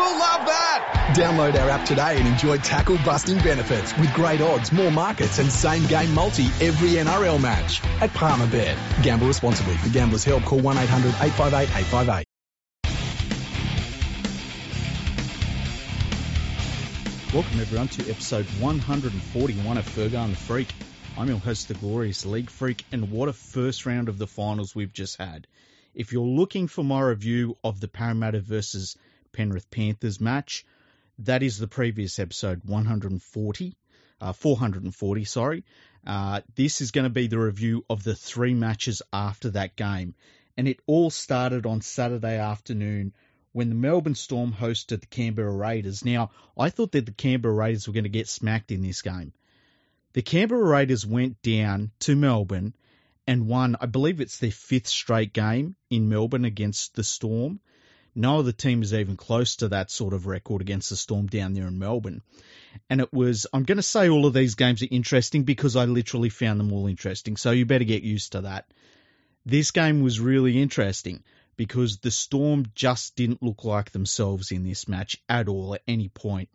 will love that. Download our app today and enjoy tackle busting benefits with great odds, more markets, and same game multi every NRL match at Palmerbet. Gamble responsibly. For gamblers' help, call 1 800 858 858. Welcome everyone to episode 141 of Fergo and the Freak. I'm your host, the glorious League Freak, and what a first round of the finals we've just had. If you're looking for my review of the Parramatta versus Penrith Panthers match, that is the previous episode 140, uh, 440, sorry. Uh, this is going to be the review of the three matches after that game, and it all started on Saturday afternoon when the Melbourne Storm hosted the Canberra Raiders. Now, I thought that the Canberra Raiders were going to get smacked in this game. The Canberra Raiders went down to Melbourne and won, I believe it's their fifth straight game in Melbourne against the Storm. No other team is even close to that sort of record against the Storm down there in Melbourne. And it was, I'm going to say all of these games are interesting because I literally found them all interesting. So you better get used to that. This game was really interesting because the Storm just didn't look like themselves in this match at all at any point.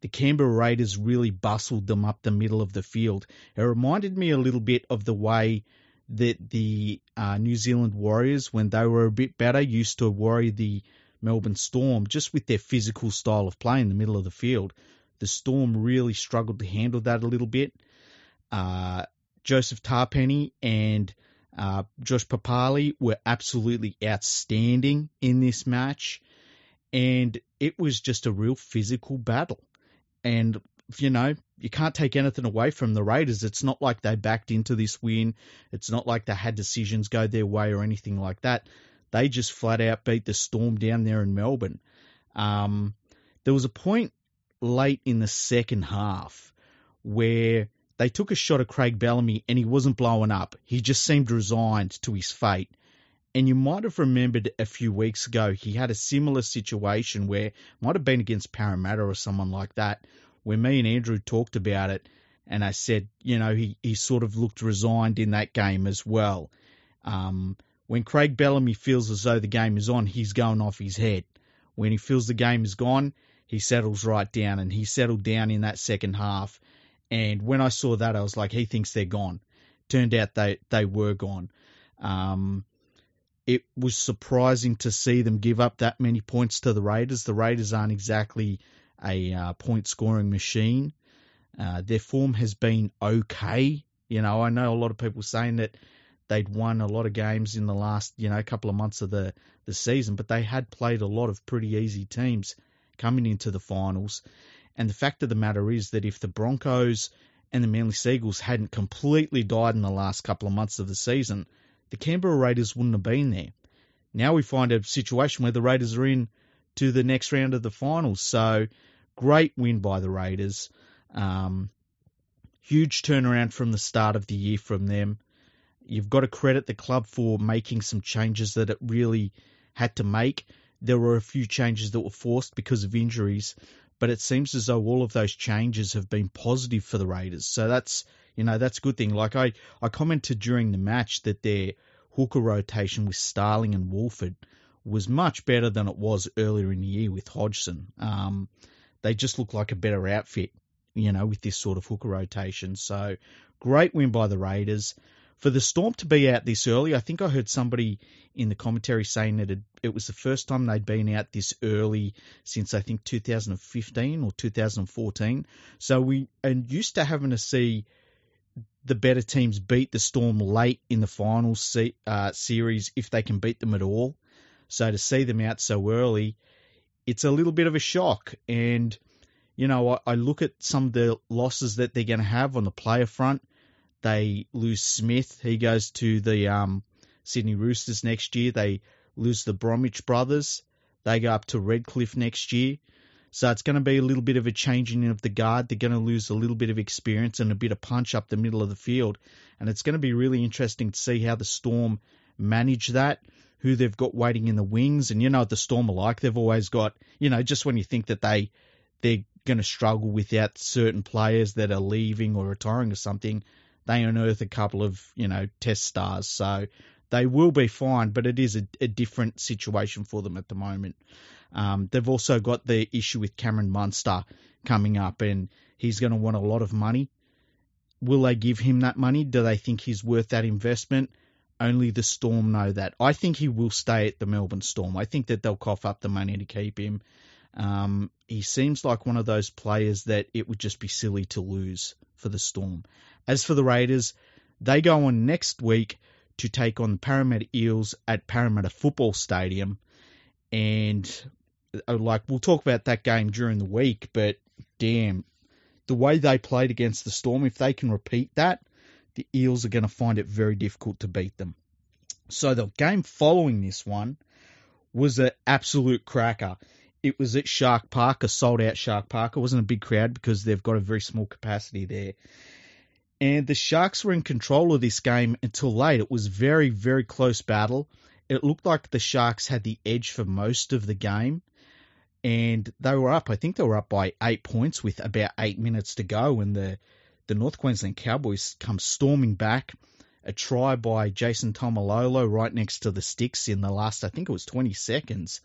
The Canberra Raiders really bustled them up the middle of the field. It reminded me a little bit of the way that the uh, New Zealand Warriors, when they were a bit better, used to worry the Melbourne Storm just with their physical style of play in the middle of the field. The Storm really struggled to handle that a little bit. Uh, Joseph Tapine and uh, Josh Papalii were absolutely outstanding in this match, and it was just a real physical battle. And you know, you can't take anything away from the Raiders. It's not like they backed into this win. It's not like they had decisions go their way or anything like that. They just flat out beat the Storm down there in Melbourne. Um, there was a point late in the second half where they took a shot at Craig Bellamy and he wasn't blowing up. He just seemed resigned to his fate. And you might have remembered a few weeks ago he had a similar situation where might have been against Parramatta or someone like that, where me and Andrew talked about it, and I said, you know, he, he sort of looked resigned in that game as well. Um, when Craig Bellamy feels as though the game is on, he's going off his head. When he feels the game is gone, he settles right down, and he settled down in that second half and when I saw that, I was like, he thinks they're gone. Turned out they, they were gone. Um, it was surprising to see them give up that many points to the Raiders. The Raiders aren't exactly a uh, point scoring machine. Uh, their form has been okay. You know, I know a lot of people saying that they'd won a lot of games in the last, you know, couple of months of the, the season, but they had played a lot of pretty easy teams coming into the finals. And the fact of the matter is that if the Broncos and the Manly Sea Eagles hadn't completely died in the last couple of months of the season, the Canberra Raiders wouldn't have been there. Now we find a situation where the Raiders are in to the next round of the finals. So great win by the Raiders. Um, huge turnaround from the start of the year from them. You've got to credit the club for making some changes that it really had to make. There were a few changes that were forced because of injuries, but it seems as though all of those changes have been positive for the Raiders. So that's you know that's a good thing. Like I I commented during the match that their hooker rotation with Starling and Woolford was much better than it was earlier in the year with Hodgson. Um, they just look like a better outfit, you know, with this sort of hooker rotation. So great win by the Raiders for the Storm to be out this early, I think I heard somebody in the commentary saying that it, it, was the first time they'd been out this early since I think 2015 or 2014. So we are used to having to see the better teams beat the Storm late in the final se- uh, series if they can beat them at all. So to see them out so early, it's a little bit of a shock. And, you know, I, I look at some of the losses that they're going to have on the player front they lose Smith. He goes to the um, Sydney Roosters next year. They lose the Bromwich brothers. They go up to Redcliffe next year. So it's going to be a little bit of a changing of the guard. They're going to lose a little bit of experience and a bit of punch up the middle of the field. And it's going to be really interesting to see how the Storm manage that, who they've got waiting in the wings. And you know the Storm are like. They've always got, you know, just when you think that they, they're going to struggle without certain players that are leaving or retiring or something, they unearth a couple of you know test stars. So they will be fine, but it is a, a different situation for them at the moment. Um, they've also got the issue with Cameron Munster coming up, and he's going to want a lot of money. Will they give him that money? Do they think he's worth that investment? Only the Storm know that. I think he will stay at the Melbourne Storm. I think that they'll cough up the money to keep him. Um, he seems like one of those players that it would just be silly to lose for the Storm. As for the Raiders, they go on next week to take on the Parramatta Eels at Parramatta Football Stadium. And uh, like we'll talk about that game during the week, but damn, the way they played against the Storm, if they can repeat that, the Eels are going to find it very difficult to beat them. So the game following this one was an absolute cracker. It was at Shark Park, a sold out Shark Park. It wasn't a big crowd because they've got a very small capacity there. And the Sharks were in control of this game until late. It was very, very close battle. It looked like the Sharks had the edge for most of the game. And they were up, I think they were up by eight points with about eight minutes to go. And the, the North Queensland Cowboys come storming back. A try by Jason Taumalolo right next to the sticks in the last, I think it was 20 seconds,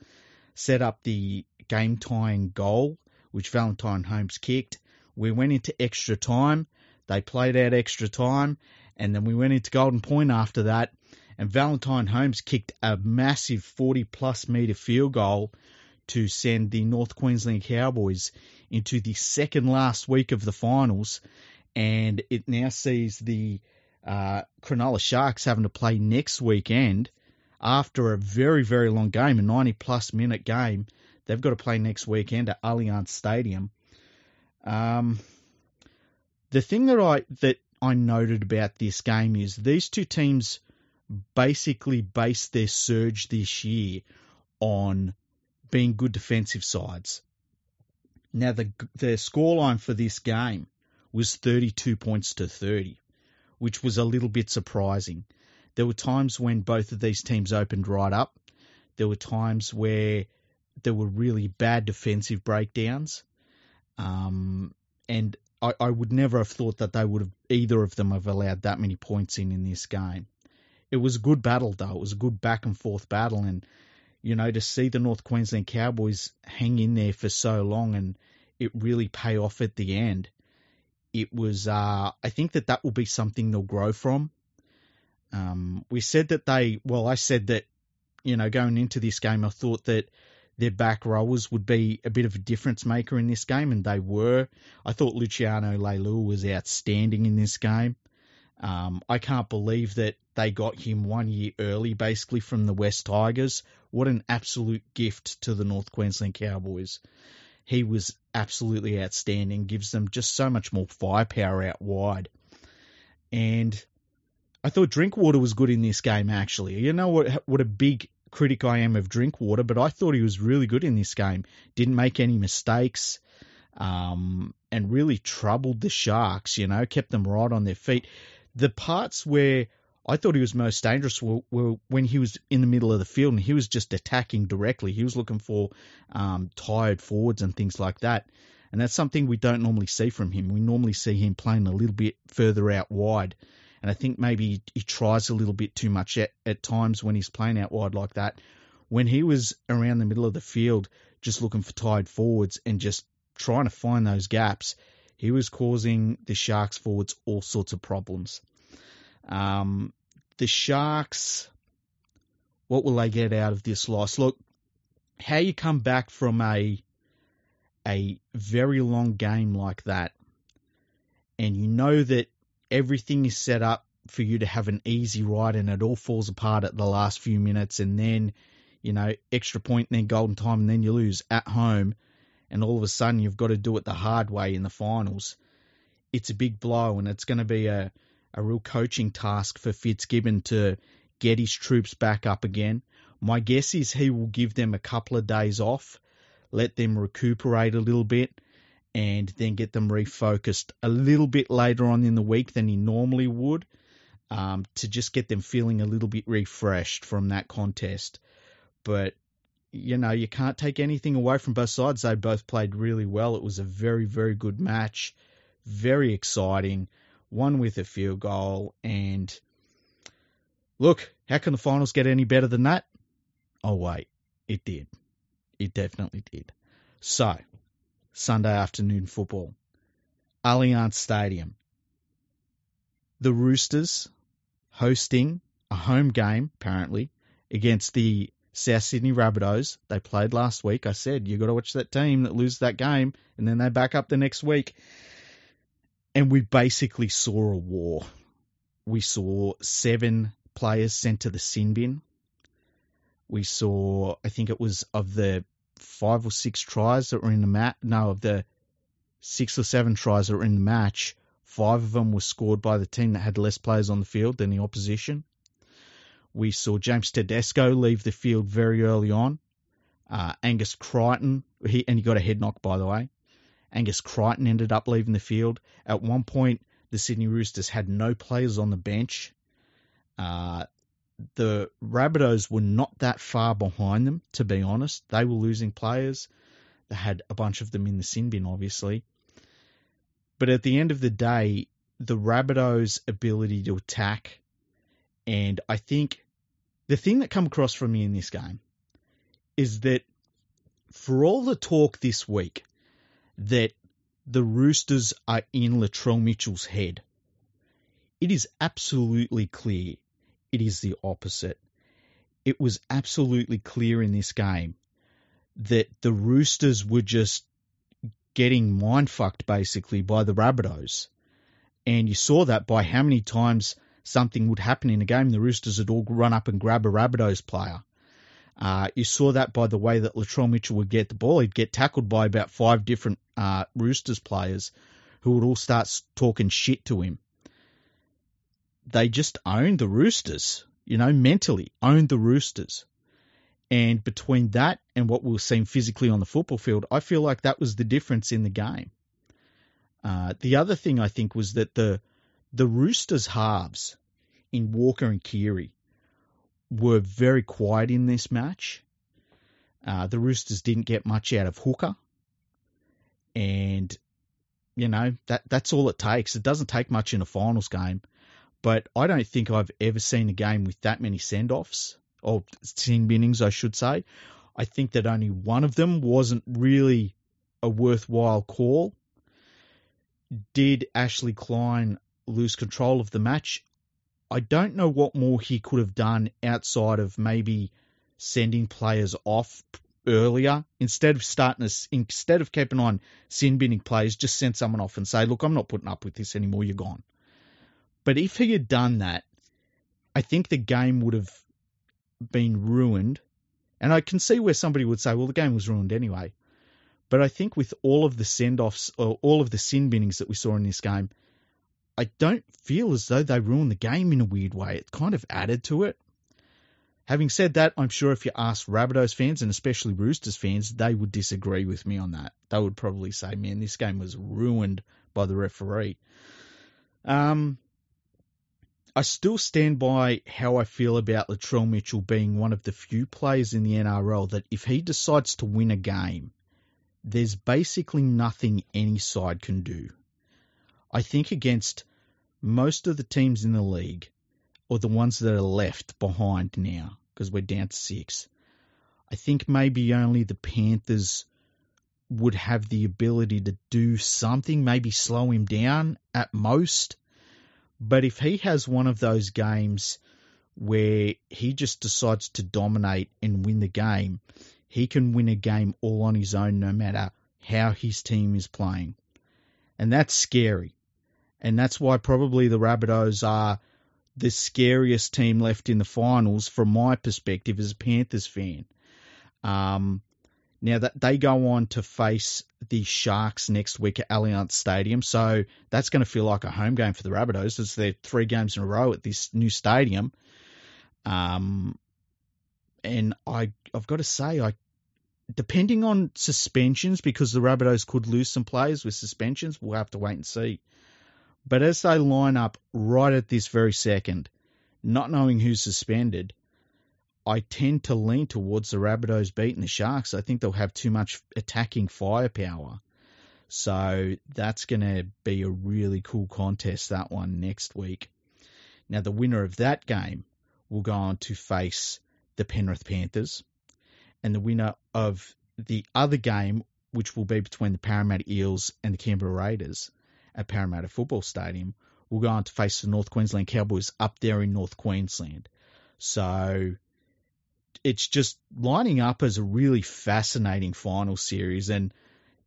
set up the game tying goal, which Valentine Holmes kicked. We went into extra time. They played out extra time, and then we went into Golden Point after that. And Valentine Holmes kicked a massive 40 plus metre field goal to send the North Queensland Cowboys into the second last week of the finals. And it now sees the uh, Cronulla Sharks having to play next weekend after a very, very long game, a 90 plus minute game. They've got to play next weekend at Allianz Stadium. Um, the thing that I that I noted about this game is these two teams basically based their surge this year on being good defensive sides. Now the the scoreline for this game was 32 points to 30, which was a little bit surprising. There were times when both of these teams opened right up. There were times where there were really bad defensive breakdowns. Um, and I, I would never have thought that they would have either of them have allowed that many points in in this game. It was a good battle though. It was a good back and forth battle, and you know to see the North Queensland Cowboys hang in there for so long and it really pay off at the end. It was. Uh, I think that that will be something they'll grow from. Um, we said that they. Well, I said that. You know, going into this game, I thought that their back rowers would be a bit of a difference maker in this game, and they were. I thought Luciano Leilua was outstanding in this game. Um, I can't believe that they got him one year early, basically from the West Tigers. What an absolute gift to the North Queensland Cowboys. He was absolutely outstanding, gives them just so much more firepower out wide. And I thought Drinkwater was good in this game, actually. You know what? What a big critic I am of Drinkwater, but I thought he was really good in this game. Didn't make any mistakes, um, and really troubled the Sharks. You know, kept them right on their feet. The parts where I thought he was most dangerous were, were, when he was in the middle of the field and he was just attacking directly. He was looking for um, tired forwards and things like that. And that's something we don't normally see from him. We normally see him playing a little bit further out wide and I think maybe he tries a little bit too much at, at times when he's playing out wide like that. When he was around the middle of the field, just looking for tired forwards and just trying to find those gaps, he was causing the Sharks forwards all sorts of problems. Um, the Sharks, what will they get out of this loss? Look, how you come back from a a very long game like that, and you know that everything is set up for you to have an easy ride and it all falls apart at the last few minutes and then you know extra point and then golden time and then you lose at home and all of a sudden you've got to do it the hard way in the finals it's a big blow and it's going to be a, a real coaching task for Fitzgibbon to get his troops back up again my guess is he will give them a couple of days off let them recuperate a little bit and then get them refocused a little bit later on in the week than he normally would um, to just get them feeling a little bit refreshed from that contest. But, you know, you can't take anything away from both sides. They both played really well. It was a very, very good match, very exciting, one with a field goal, and look, how can the finals get any better than that? Oh, wait, it did. It definitely did. So, Sunday afternoon football, Allianz Stadium. The Roosters hosting a home game, apparently, against the South Sydney Rabbitohs. They played last week. I said, you got to watch that team that loses that game, and then they back up the next week. And we basically saw a war. We saw seven players sent to the sin bin. We saw, I think it was of the five or six tries that were in the match. No, of the six or seven tries that were in the match, five of them were scored by the team that had less players on the field than the opposition. We saw James Tedesco leave the field very early on. Uh, Angus Crichton, he, and he got a head knock, by the way. Angus Crichton ended up leaving the field. At one point, the Sydney Roosters had no players on the bench. Uh, the Rabbitohs were not that far behind them, to be honest. They were losing players. They had a bunch of them in the sin bin, obviously. But at the end of the day, the Rabbitohs' ability to attack, and I think the thing that come across from me in this game is that for all the talk this week that the Roosters are in Latrell Mitchell's head, it is absolutely clear it is the opposite. It was absolutely clear in this game that the Roosters were just getting mind fucked basically by the Rabbitohs. And you saw that by how many times something would happen in a game. The Roosters would all run up and grab a Rabbitohs player. Uh, you saw that by the way that Latrell Mitchell would get the ball. He'd get tackled by about five different uh, Roosters players who would all start talking shit to him. They just owned the Roosters, you know, mentally owned the Roosters. And between that and what we were seeing physically on the football field, I feel like that was the difference in the game. Uh, the other thing I think was that the the Roosters halves in Walker and Keary were very quiet in this match. Uh, the Roosters didn't get much out of Hooker, and you know that that's all it takes. It doesn't take much in a finals game, but I don't think I've ever seen a game with that many send offs or sin binnings, I should say. I think that only one of them wasn't really a worthwhile call. Did Ashley Klein lose control of the match. I don't know what more he could have done outside of maybe sending players off earlier instead of starting to, instead of keeping on sin binning players, just send someone off and say, "Look, I'm not putting up with this anymore. You're gone." But if he had done that, I think the game would have been ruined. And I can see where somebody would say, "Well, the game was ruined anyway." But I think with all of the send offs or all of the sin binnings that we saw in this game, I don't feel as though they ruined the game in a weird way. It kind of added to it. Having said that, I'm sure if you ask Rabbitohs fans and especially Roosters fans, they would disagree with me on that. They would probably say, man, this game was ruined by the referee. Um, I still stand by how I feel about Latrell Mitchell being one of the few players in the NRL that if he decides to win a game, there's basically nothing any side can do. I think against most of the teams in the league, or the ones that are left behind now, because we're down to six, I think maybe only the Panthers would have the ability to do something, maybe slow him down at most. But if he has one of those games where he just decides to dominate and win the game, he can win a game all on his own no matter how his team is playing. And that's scary and that's why probably the Rabbitohs are the scariest team left in the finals from my perspective as a Panthers fan. Um, now that they go on to face the Sharks next week at Allianz Stadium, so that's going to feel like a home game for the Rabbitohs. It's their three games in a row at this new stadium. Um, and I, I've got to say, I, depending on suspensions, because the Rabbitohs could lose some players with suspensions, we'll have to wait and see. But as they line up right at this very second, not knowing who's suspended, I tend to lean towards the Rabbitohs beating the Sharks. I think they'll have too much attacking firepower. So that's going to be a really cool contest, that one next week. Now, the winner of that game will go on to face the Penrith Panthers. And the winner of the other game, which will be between the Parramatta Eels and the Canberra Raiders at Parramatta Football Stadium, will go on to face the North Queensland Cowboys up there in North Queensland. So it's just lining up as a really fascinating final series, and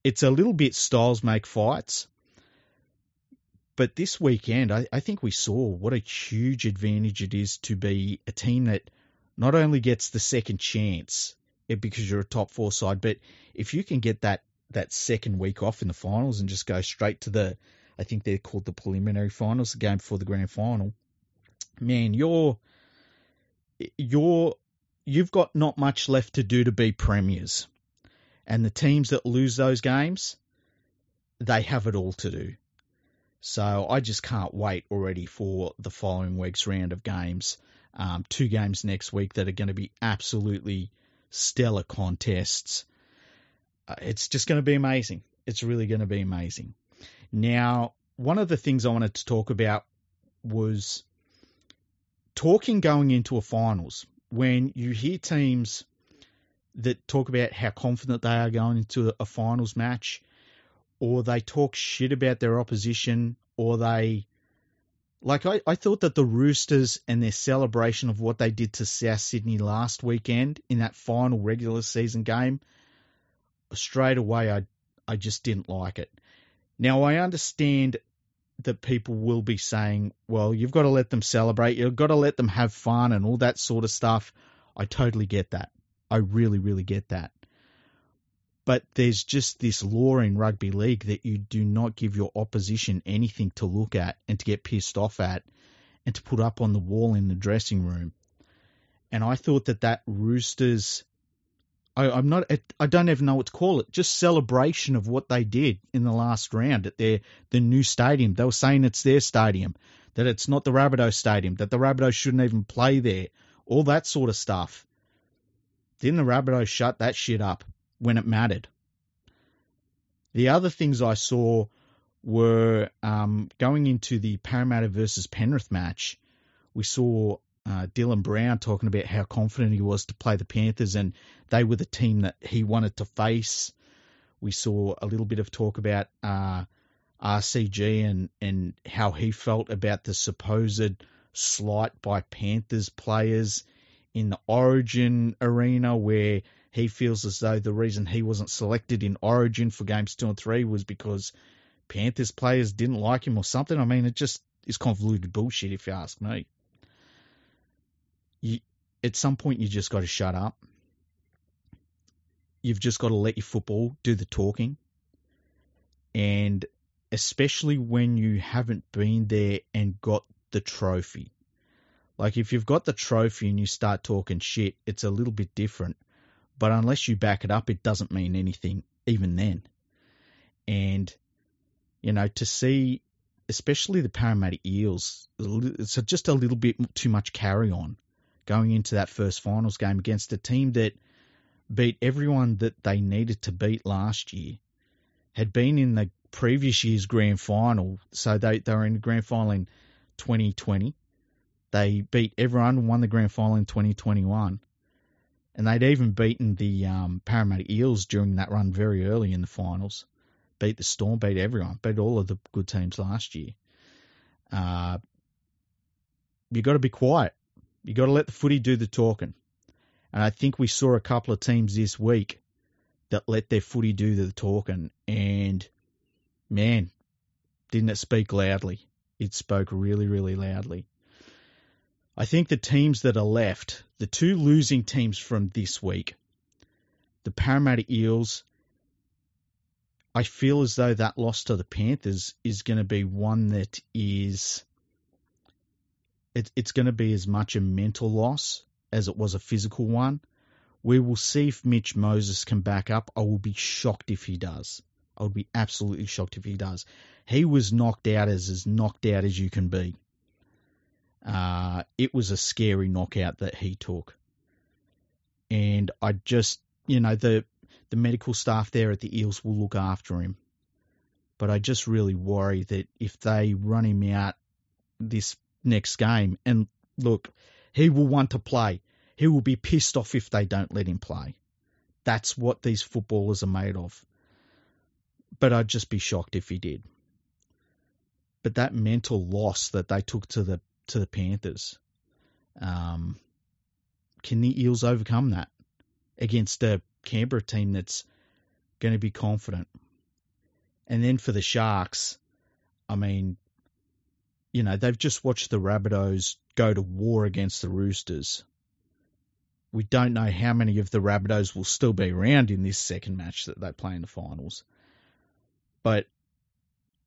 it's a little bit styles make fights. But this weekend, I, I think we saw what a huge advantage it is to be a team that not only gets the second chance eh, because you're a top four side, but if you can get that that second week off in the finals and just go straight to the, I think they're called the preliminary finals, the game before the grand final. Man, you're you're you've got not much left to do to be premiers, and the teams that lose those games, they have it all to do. So I just can't wait already for the following week's round of games. Um, two games next week that are going to be absolutely stellar contests. Uh, it's just going to be amazing. It's really going to be amazing. Now, one of the things I wanted to talk about was talking going into a finals. When you hear teams that talk about how confident they are going into a finals match, or they talk shit about their opposition, or they like I, I thought that the Roosters and their celebration of what they did to South Sydney last weekend in that final regular season game, straight away I I just didn't like it. Now I understand that people will be saying, well, you've got to let them celebrate, you've got to let them have fun and all that sort of stuff. I totally get that. I really, really get that. But there's just this law in rugby league that you do not give your opposition anything to look at and to get pissed off at and to put up on the wall in the dressing room. And I thought that that Roosters, I, I'm not, I don't even know what to call it, just celebration of what they did in the last round at their the new stadium. They were saying it's their stadium, that it's not the Rabbitoh stadium, that the Rabbitohs shouldn't even play there, all that sort of stuff. Didn't the Rabbitohs shut that shit up? when it mattered. The other things I saw were um, going into the Parramatta versus Penrith match. We saw uh, Dylan Brown talking about how confident he was to play the Panthers, and they were the team that he wanted to face. We saw a little bit of talk about uh, RCG and and how he felt about the supposed slight by Panthers players in the Origin arena, where he feels as though the reason he wasn't selected in Origin for games two and three was because Panthers players didn't like him or something. I mean, it just is convoluted bullshit if you ask me. You, at some point, you just got to shut up. You've just got to let your football do the talking. And especially when you haven't been there and got the trophy. Like if you've got the trophy and you start talking shit, it's a little bit different. But unless you back it up, it doesn't mean anything, even then. And, you know, to see, especially the Parramatta Eels, it's just a little bit too much carry on going into that first finals game against a team that beat everyone that they needed to beat last year, had been in the previous year's grand final. So they, they were in the grand final in 2020. They beat everyone won the grand final in 2021 and they'd even beaten the um, Parramatta Eels during that run very early in the finals. Beat the Storm, beat everyone, beat all of the good teams last year. Uh, you got to be quiet. You got to let the footy do the talking. And I think we saw a couple of teams this week that let their footy do the talking. And man, didn't it speak loudly? It spoke really, really loudly. I think the teams that are left, the two losing teams from this week, the Parramatta Eels, I feel as though that loss to the Panthers is going to be one that is. It, it's going to be as much a mental loss as it was a physical one. We will see if Mitch Moses can back up. I will be shocked if he does. I would be absolutely shocked if he does. He was knocked out as as knocked out as you can be. Uh, it was a scary knockout that he took. And I just, you know, the the medical staff there at the Eels will look after him. But I just really worry that if they run him out this next game, and look, He will want to play. He will be pissed off if they don't let him play. That's what these footballers are made of. But I'd just be shocked if he did. But that mental loss that they took to the to the Panthers, um, can the Eels overcome that against a Canberra team that's going to be confident? And then for the Sharks, I mean, you know, they've just watched the Rabbitohs go to war against the Roosters. We don't know how many of the Rabbitohs will still be around in this second match that they play in the finals. But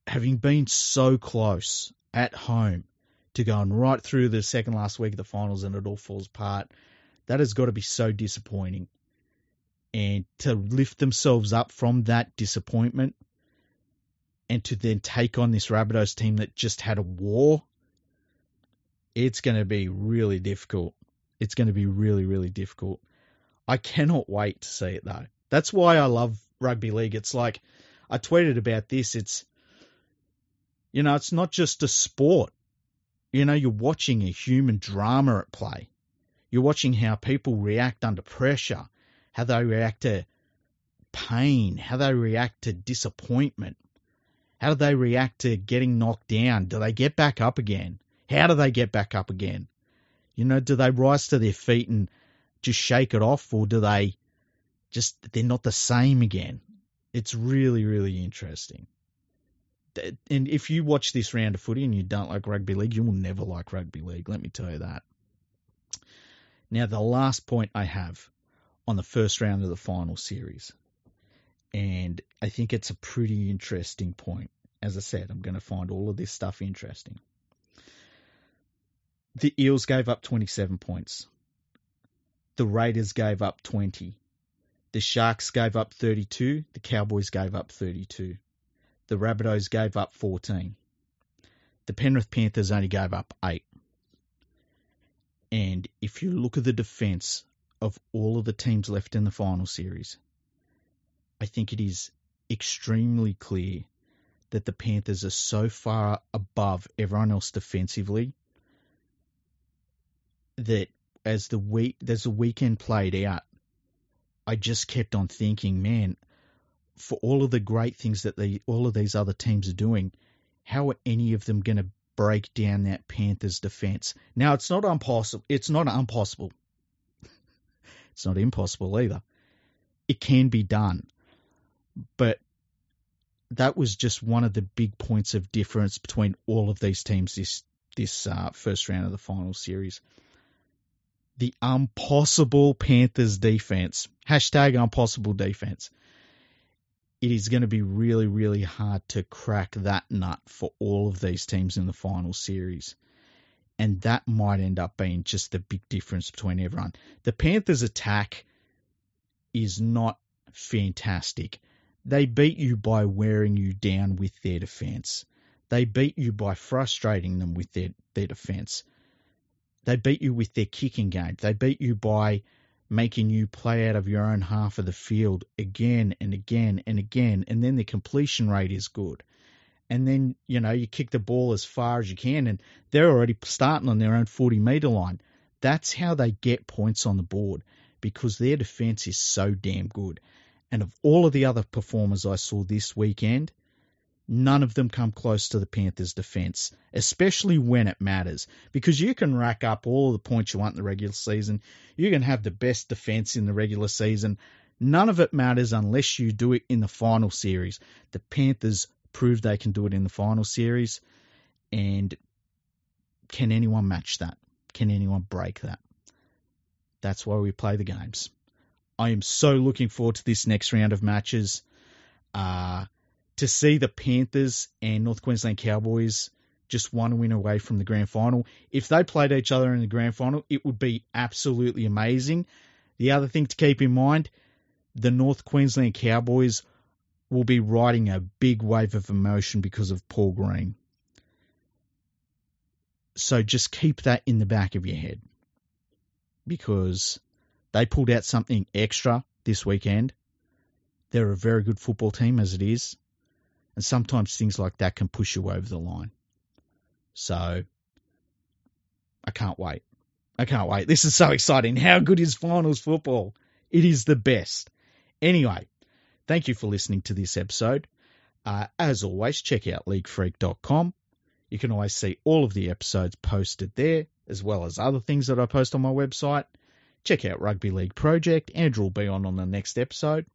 having been so close at home to going right through the second last week of the finals and it all falls apart, that has got to be so disappointing. And to lift themselves up from that disappointment and to then take on this Rabbitohs team that just had a war, it's going to be really difficult. It's going to be really, really difficult. I cannot wait to see it though. That's why I love rugby league. It's like I tweeted about this. It's you know, it's not just a sport. You know, you're watching a human drama at play. You're watching how people react under pressure, how they react to pain, how they react to disappointment, how do they react to getting knocked down? Do they get back up again? How do they get back up again? You know, do they rise to their feet and just shake it off, or do they just, they're not the same again? It's really, really interesting. And if you watch this round of footy and you don't like rugby league, you will never like rugby league, let me tell you that. Now, the last point I have on the first round of the final series and I think it's a pretty interesting point. As I said, I'm going to find all of this stuff interesting. The Eels gave up 27 points. The Raiders gave up 20. The Sharks gave up 32. The Cowboys gave up 32. The Rabbitohs gave up 14. The Penrith Panthers only gave up 8. And if you look at the defence of all of the teams left in the final series, I think it is extremely clear that the Panthers are so far above everyone else defensively that as the week as the weekend played out, I just kept on thinking, man, for all of the great things that all of these other teams are doing, how are any of them going to break down that Panthers defense? Now it's not impossible. It's not impossible. it's not impossible either. It can be done but that was just one of the big points of difference between all of these teams this this uh, first round of the final series. The impossible Panthers defense hashtag impossible defense. It is going to be really, really hard to crack that nut for all of these teams in the final series. And that might end up being just the big difference between everyone. The Panthers' attack is not fantastic they beat you by wearing you down with their defense. They beat you by frustrating them with their, their defense. They beat you with their kicking game. They beat you by making you play out of your own half of the field again and again and again. And then the completion rate is good. And then, you know, you kick the ball as far as you can and they're already starting on their own 40 metre line. That's how they get points on the board because their defense is so damn good. And of all of the other performers I saw this weekend, none of them come close to the Panthers' defense, especially when it matters. Because you can rack up all the points you want in the regular season, you can have the best defense in the regular season. None of it matters unless you do it in the final series. The Panthers proved they can do it in the final series, and can anyone match that? Can anyone break that? That's why we play the games. I am so looking forward to this next round of matches. Uh, to see the Panthers and North Queensland Cowboys just one win away from the grand final. If they played each other in the grand final, it would be absolutely amazing. The other thing to keep in mind the North Queensland Cowboys will be riding a big wave of emotion because of Paul Green. So just keep that in the back of your head because they pulled out something extra this weekend. They're a very good football team as it is. And sometimes things like that can push you over the line. So I can't wait. I can't wait. This is so exciting. How good is finals football? It is the best. Anyway, thank you for listening to this episode. Uh, as always, check out leaguefreak.com. You can always see all of the episodes posted there, as well as other things that I post on my website. Check out Rugby League Project. Andrew will be on on the next episode.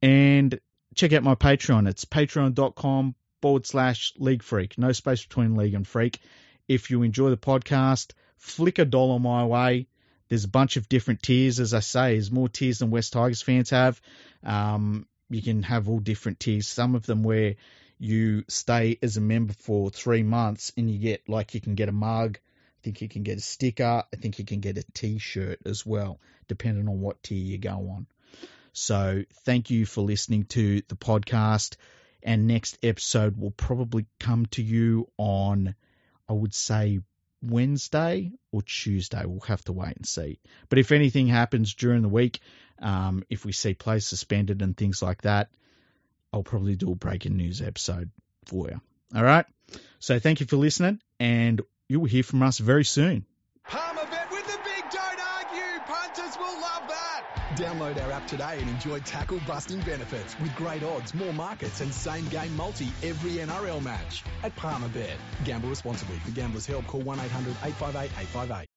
And check out my Patreon. It's patreon.com forward slash league freak. No space between league and freak. If you enjoy the podcast, flick a dollar my way. There's a bunch of different tiers, as I say. There's more tiers than West Tigers fans have. Um, you can have all different tiers. Some of them where you stay as a member for three months and you get like you can get a mug. Think you can get a sticker. I think you can get a T-shirt as well, depending on what tier you go on. So thank you for listening to the podcast. And next episode will probably come to you on, I would say, Wednesday or Tuesday. We'll have to wait and see. But if anything happens during the week, um, if we see plays suspended and things like that, I'll probably do a breaking news episode for you. All right. So thank you for listening, and you will hear from us very soon. Palmerbet with the big don't argue. Punters will love that. Download our app today and enjoy tackle busting benefits with great odds, more markets, and same game multi every NRL match at Palmerbet. Gamble responsibly. For gamblers' help, call 1 800 858 858.